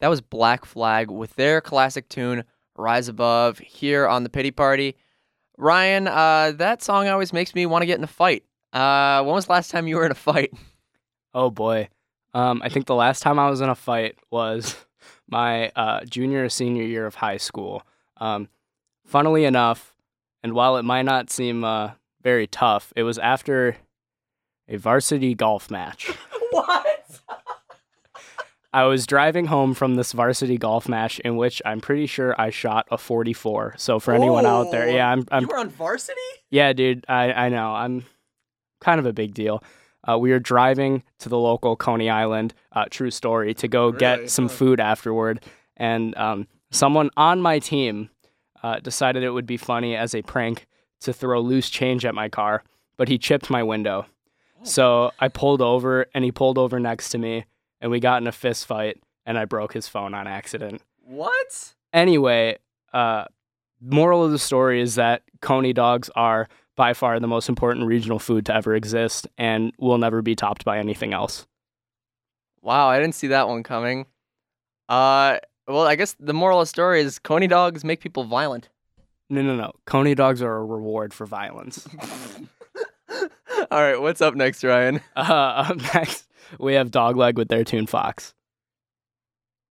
That was Black Flag with their classic tune, Rise Above, here on the Pity Party. Ryan, uh, that song always makes me want to get in a fight. Uh, when was the last time you were in a fight? Oh boy. Um, I think the last time I was in a fight was my uh, junior or senior year of high school. Um, funnily enough, and while it might not seem uh, very tough, it was after a varsity golf match. what? I was driving home from this varsity golf match in which I'm pretty sure I shot a 44. So for anyone out there, yeah, I'm, I'm you were on varsity? yeah, dude, I, I know. I'm kind of a big deal. Uh, we were driving to the local Coney Island, uh, true story, to go Really? get some food afterward. And um, someone on my team uh, decided it would be funny as a prank to throw loose change at my car, but he chipped my window. So I pulled over, and he pulled over next to me, and we got in a fist fight, and I broke his phone on accident What? anyway, uh, moral of the story is that Coney dogs are by far the most important regional food to ever exist and will never be topped by anything else. Wow, I didn't see that one coming. Uh, well, I guess the moral of the story is Coney dogs make people violent. No, no, no. Coney dogs are a reward for violence. All right, what's up next, Ryan? Uh, up next, we have Dogleg with their tune Fox.